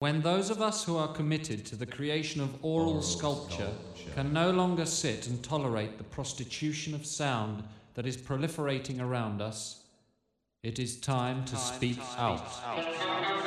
When those of us who are committed to the creation of aural, sculpture, can no longer sit and tolerate the prostitution of sound that is proliferating around us, it is time to speak out.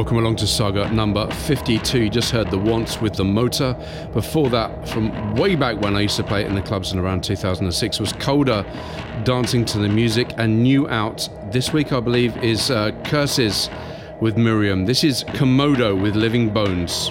Welcome along to saga number 52. You just heard The Wants with the Motor. Before that, from way back when I used to play it in the clubs in around 2006, was Colder dancing to the music. And new out this week, I believe, is uh, Curses with Miriam. This is Komodo with Living Bones.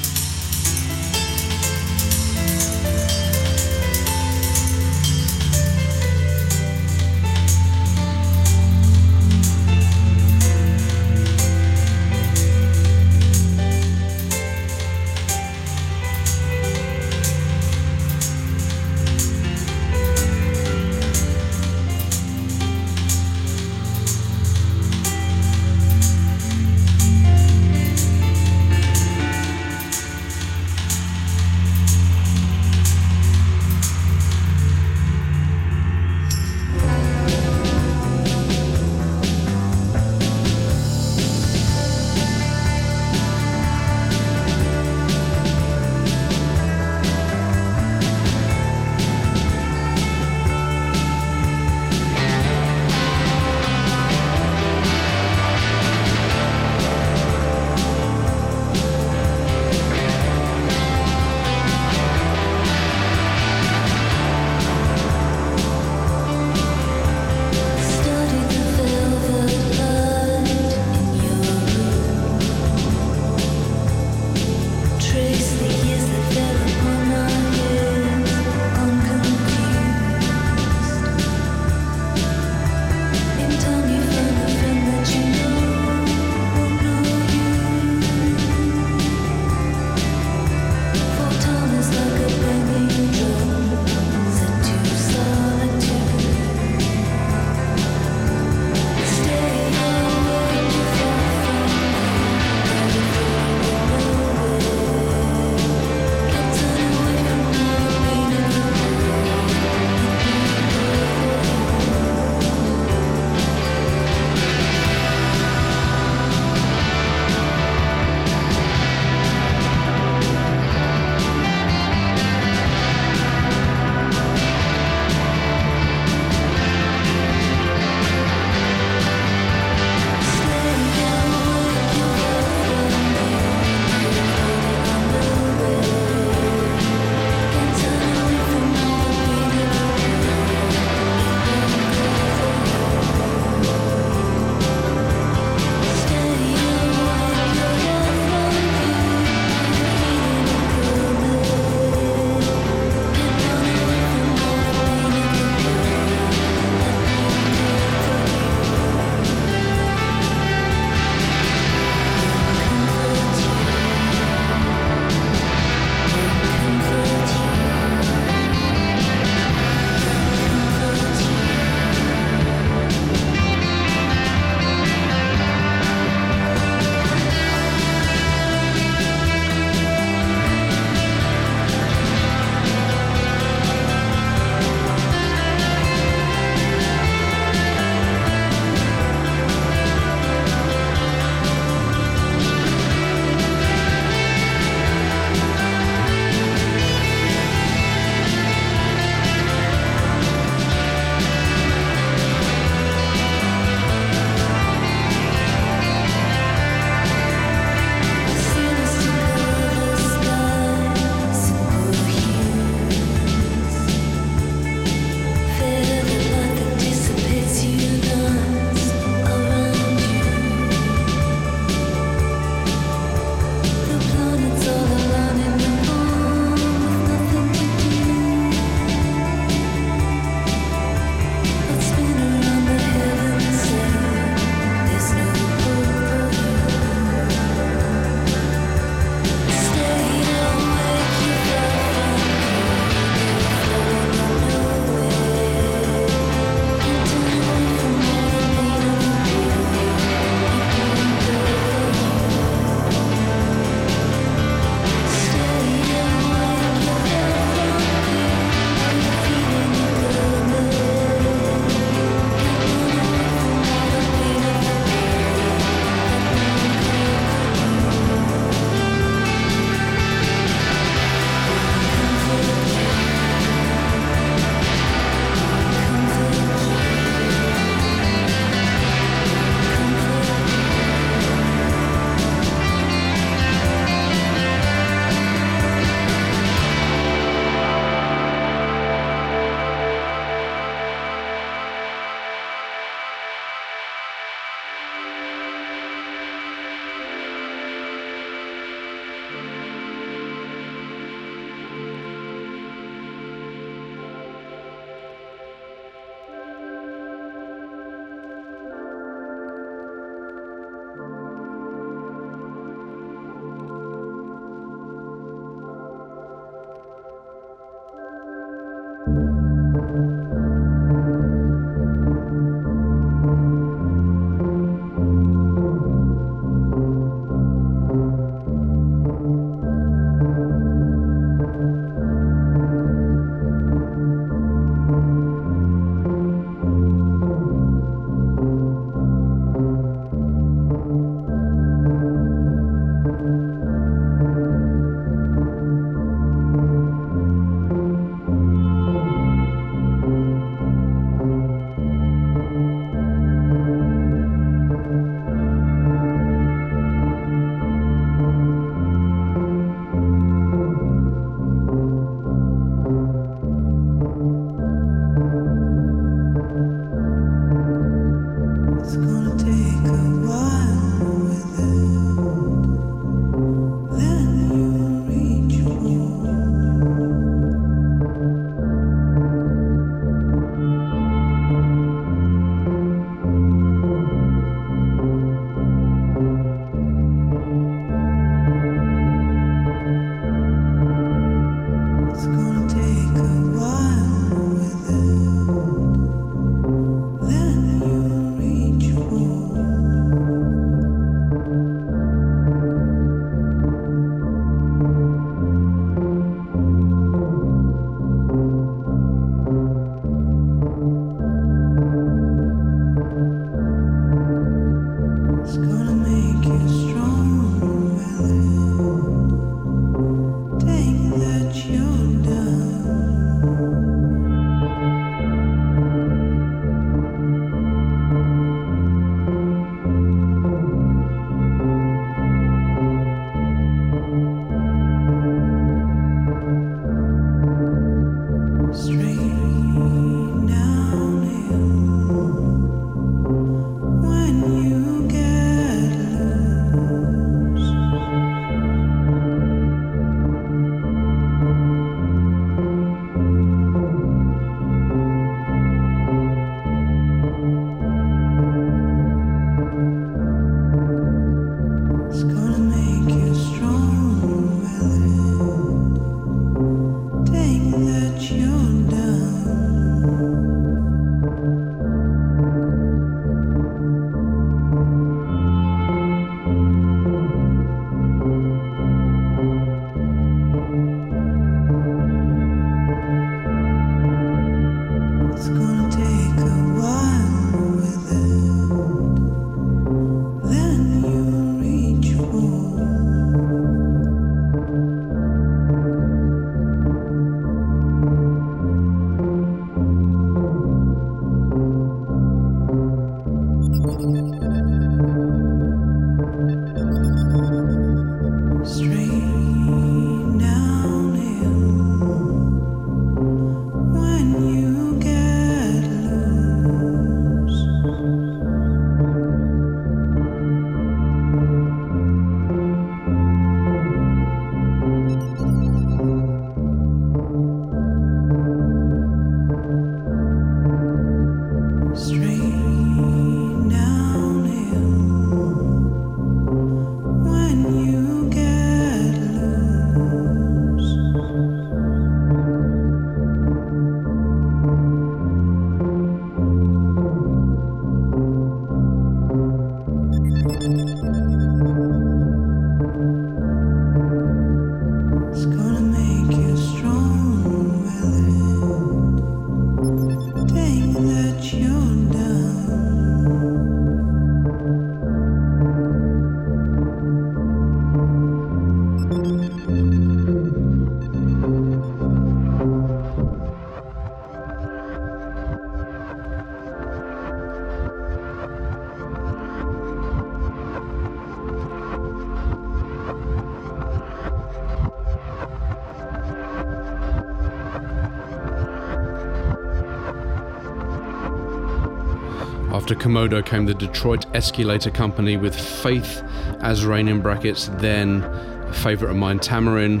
Komodo came the Detroit Escalator Company with Faith as Rain in brackets, then a favourite of mine, Tamarin,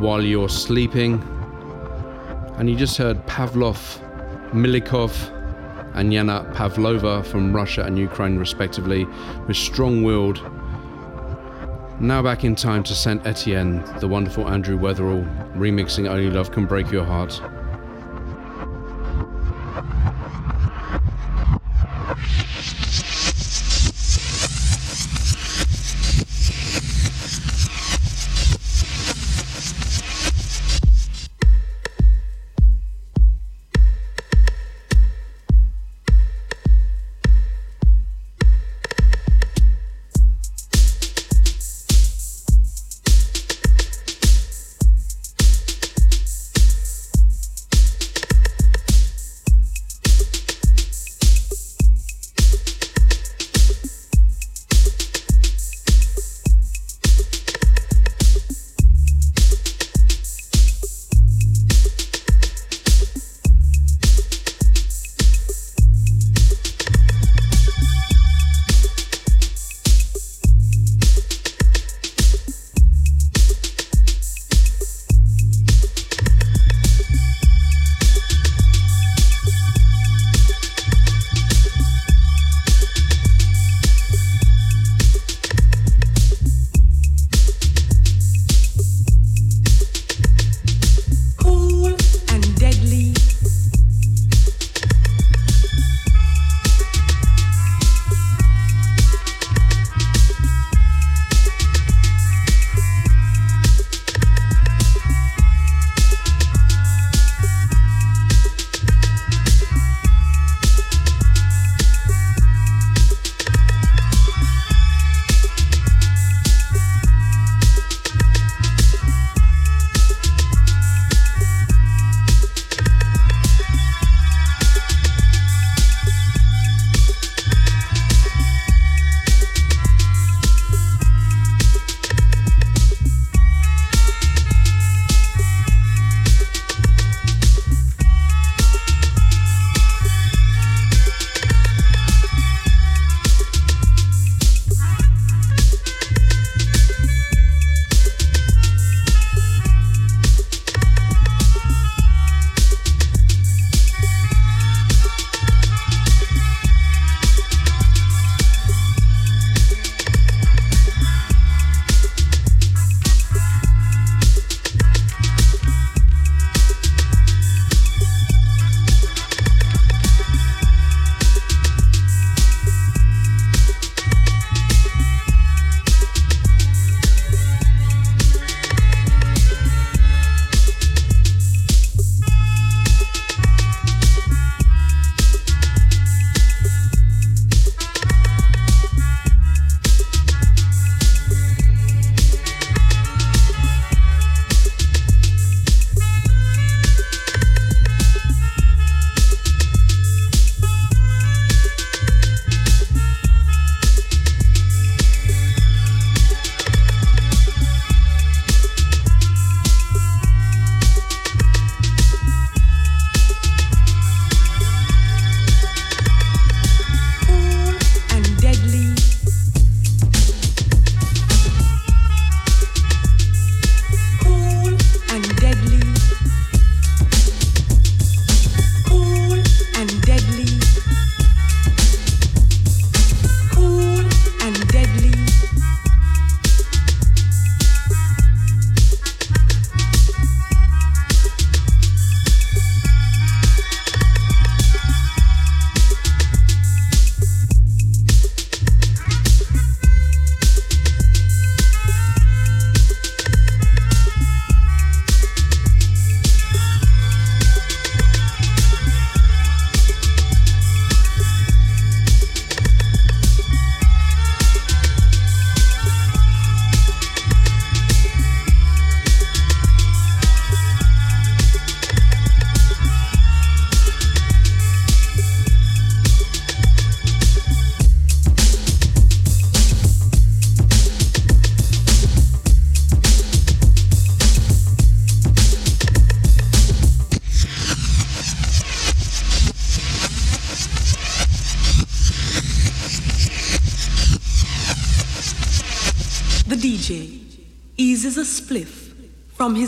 While You're Sleeping. And you just heard Pavlov, Milikov, and Yana Pavlova from Russia and Ukraine, respectively, with Strong Willed. Now back in time to Saint Etienne, the wonderful Andrew Weatherall, remixing Only Love Can Break Your Heart.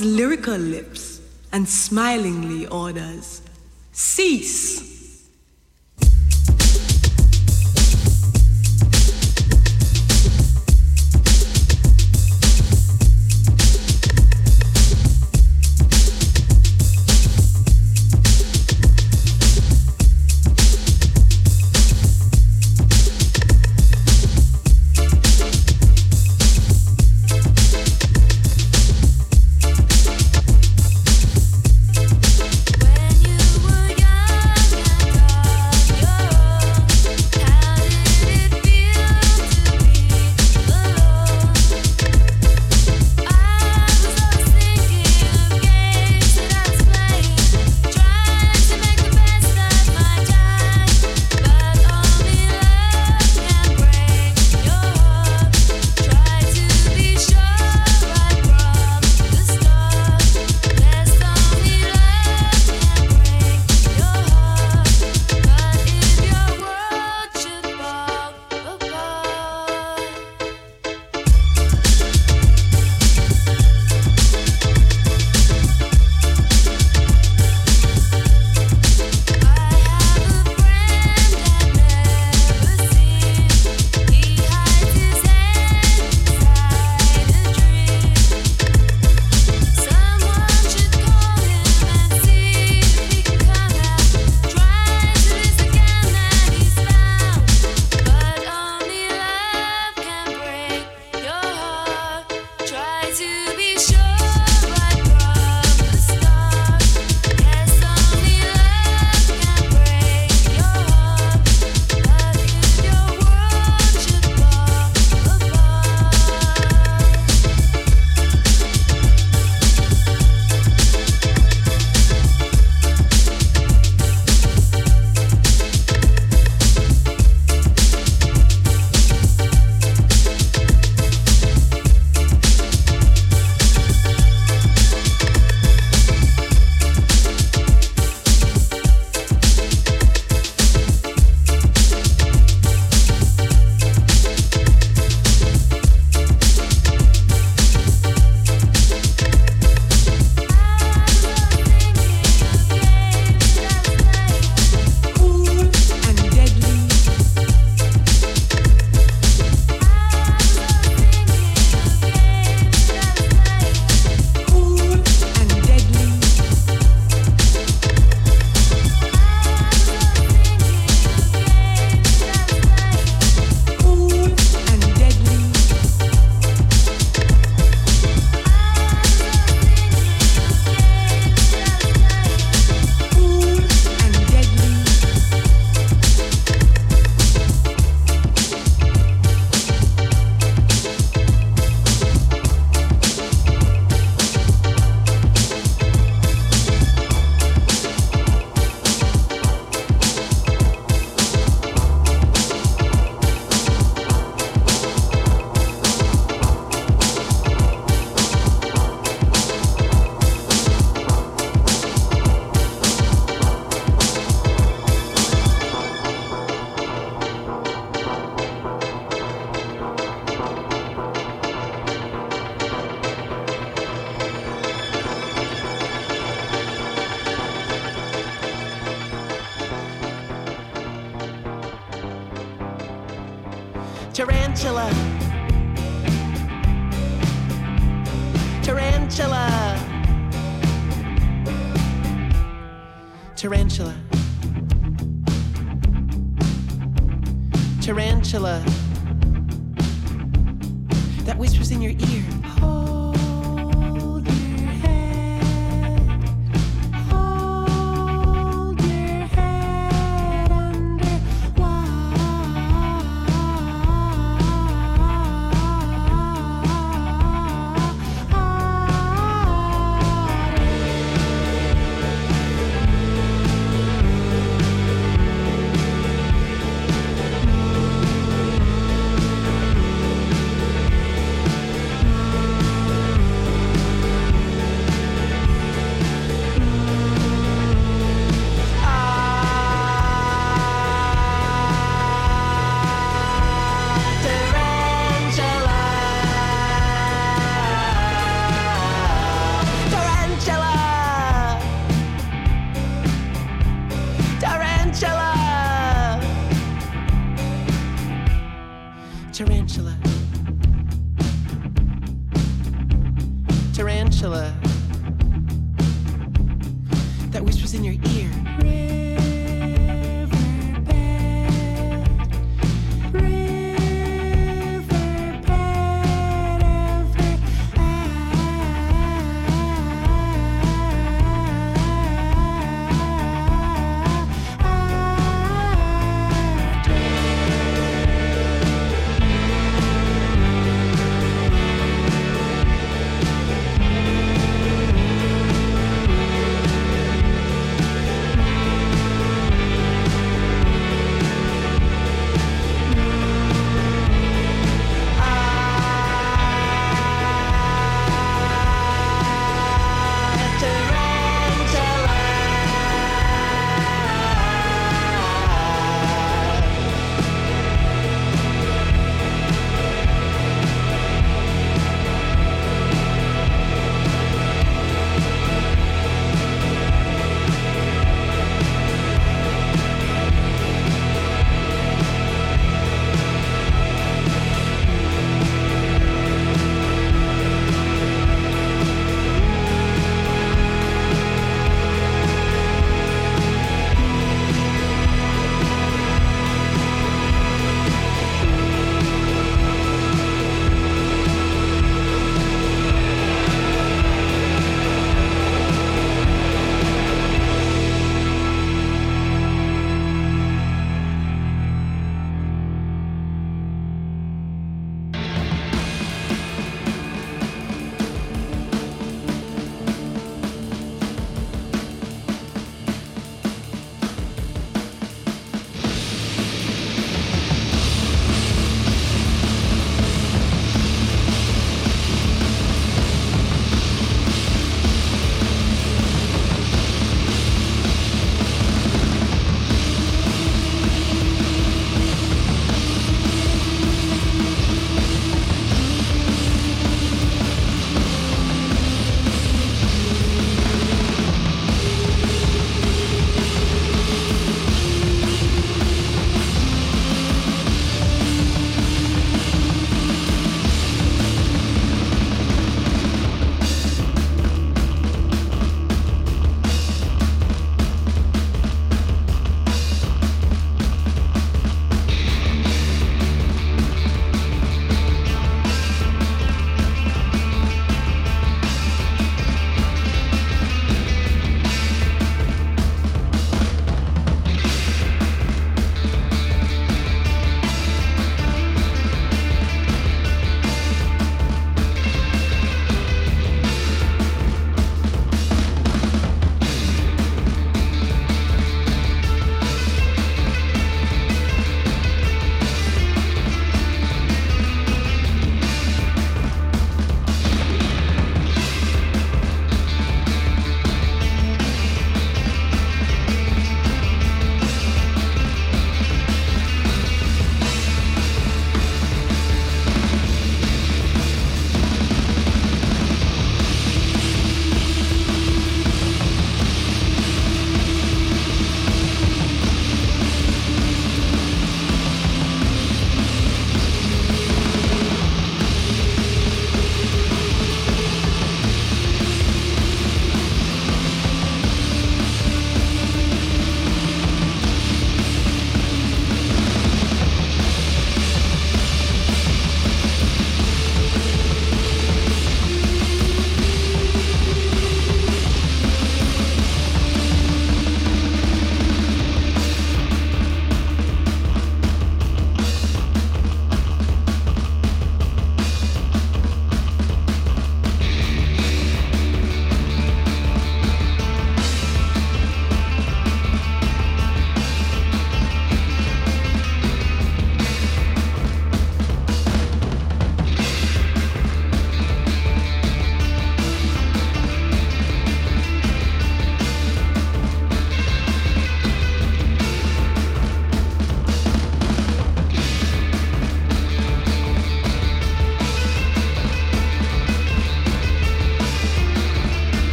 Lyrical lips and smilingly orders, Cease! Angela that whispers in your ear.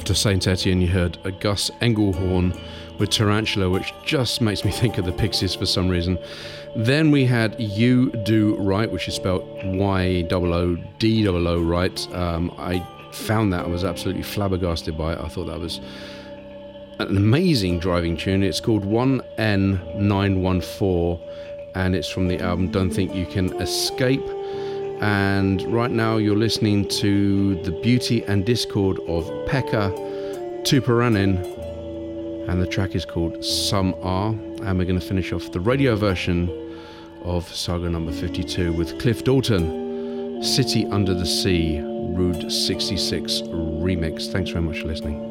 After Saint Etienne, you heard a Gus Engelhorn with Tarantula, which just makes me think of the Pixies for some reason. Then we had You Do Right, which is spelled Y O O D O O right. Um, I found that I was absolutely flabbergasted by it. I thought that was an amazing driving tune. It's called 1N914 and it's from the album Don't Think You Can Escape. And right now you're listening to the beauty and discord of Pekka Tuparainen, and the track is called Some Are. And we're going to finish off the radio version of Saga number 52 with Cliff Dalton, City Under the Sea, Route 66 remix. Thanks very much for listening.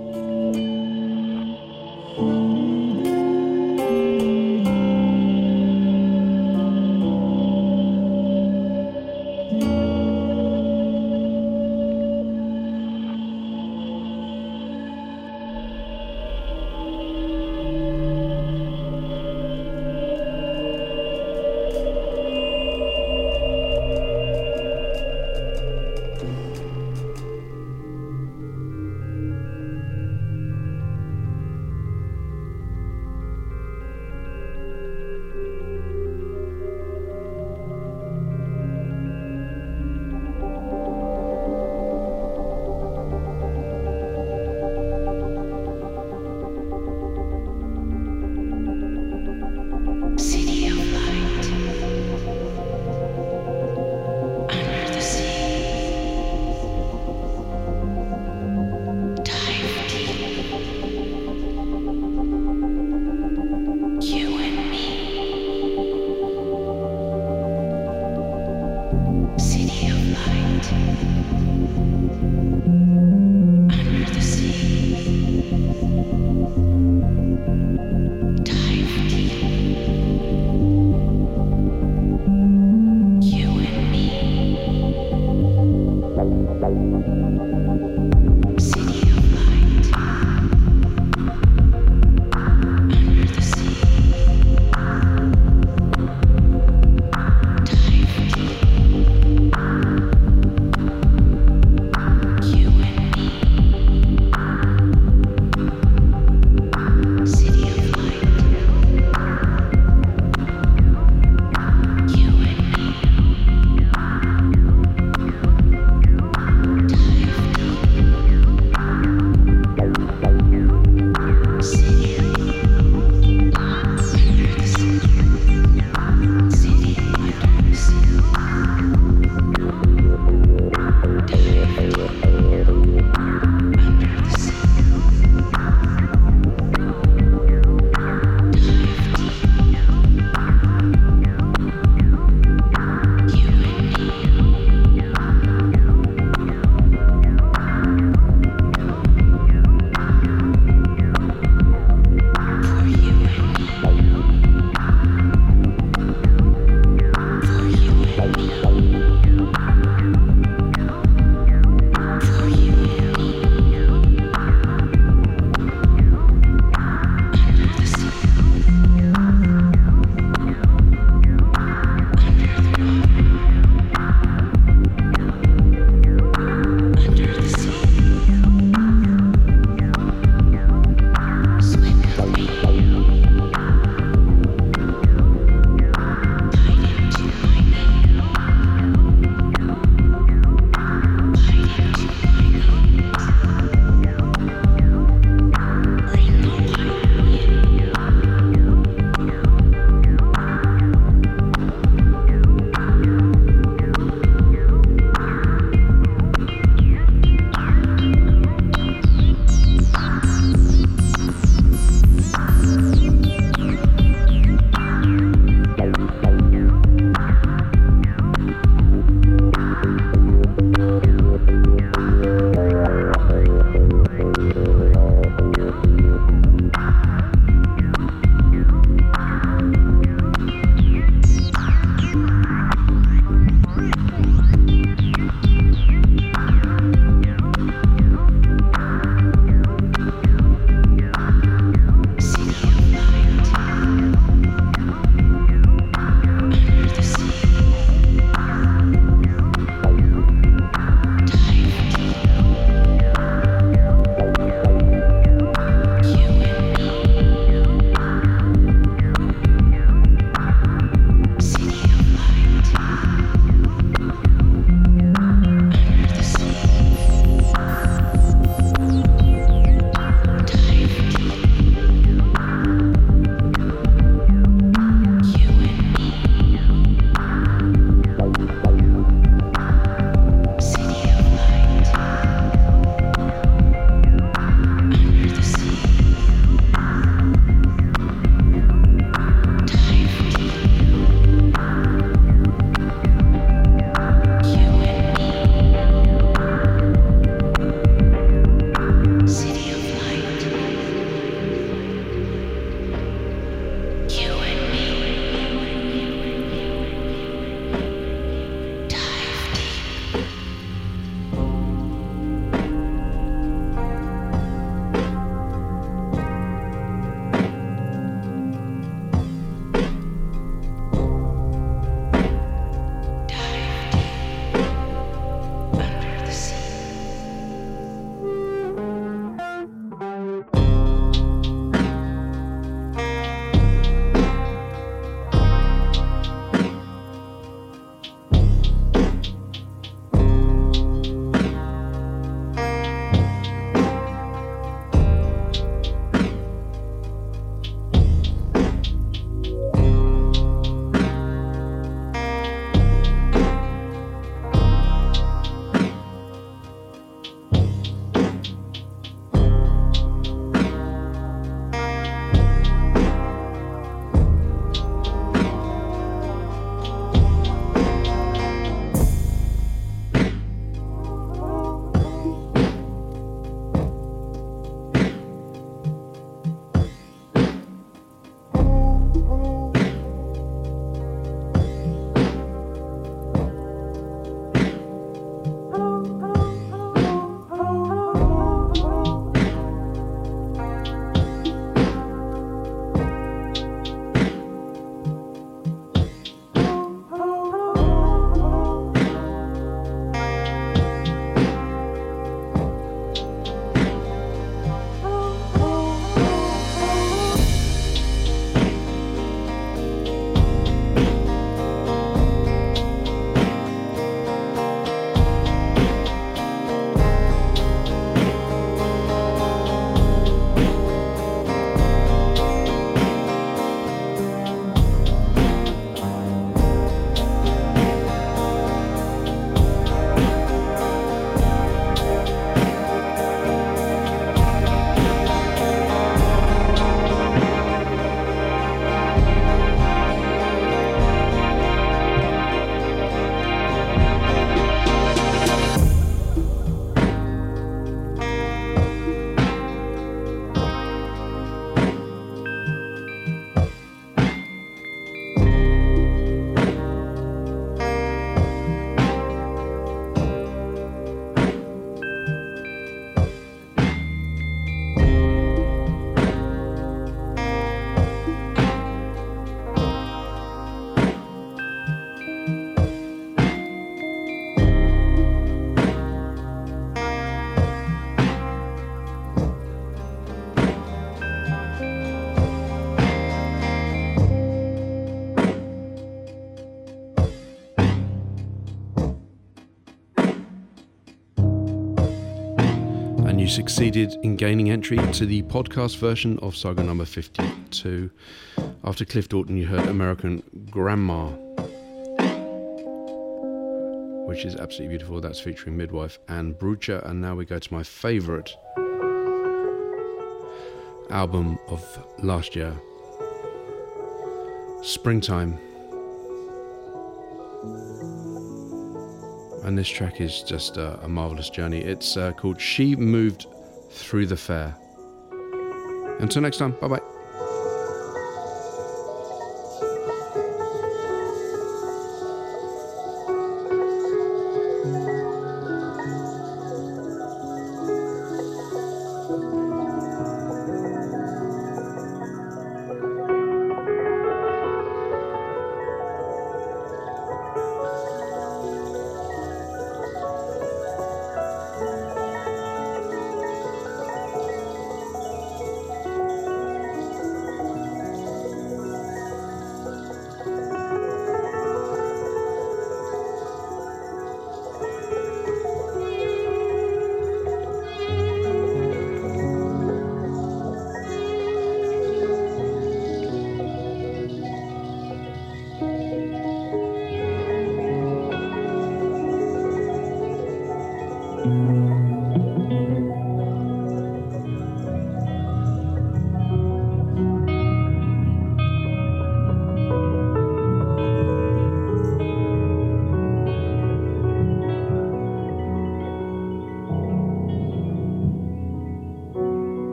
Succeeded in gaining entry to the podcast version of saga number 52. After Cliff Dorton, you heard American Grandma, which is absolutely beautiful. That's featuring Midwife and Brucha. And now we go to my favorite album of last year Springtime. And this track is just a, a marvelous journey. It's uh, called She Moved Through the Fair. Until next time, bye bye.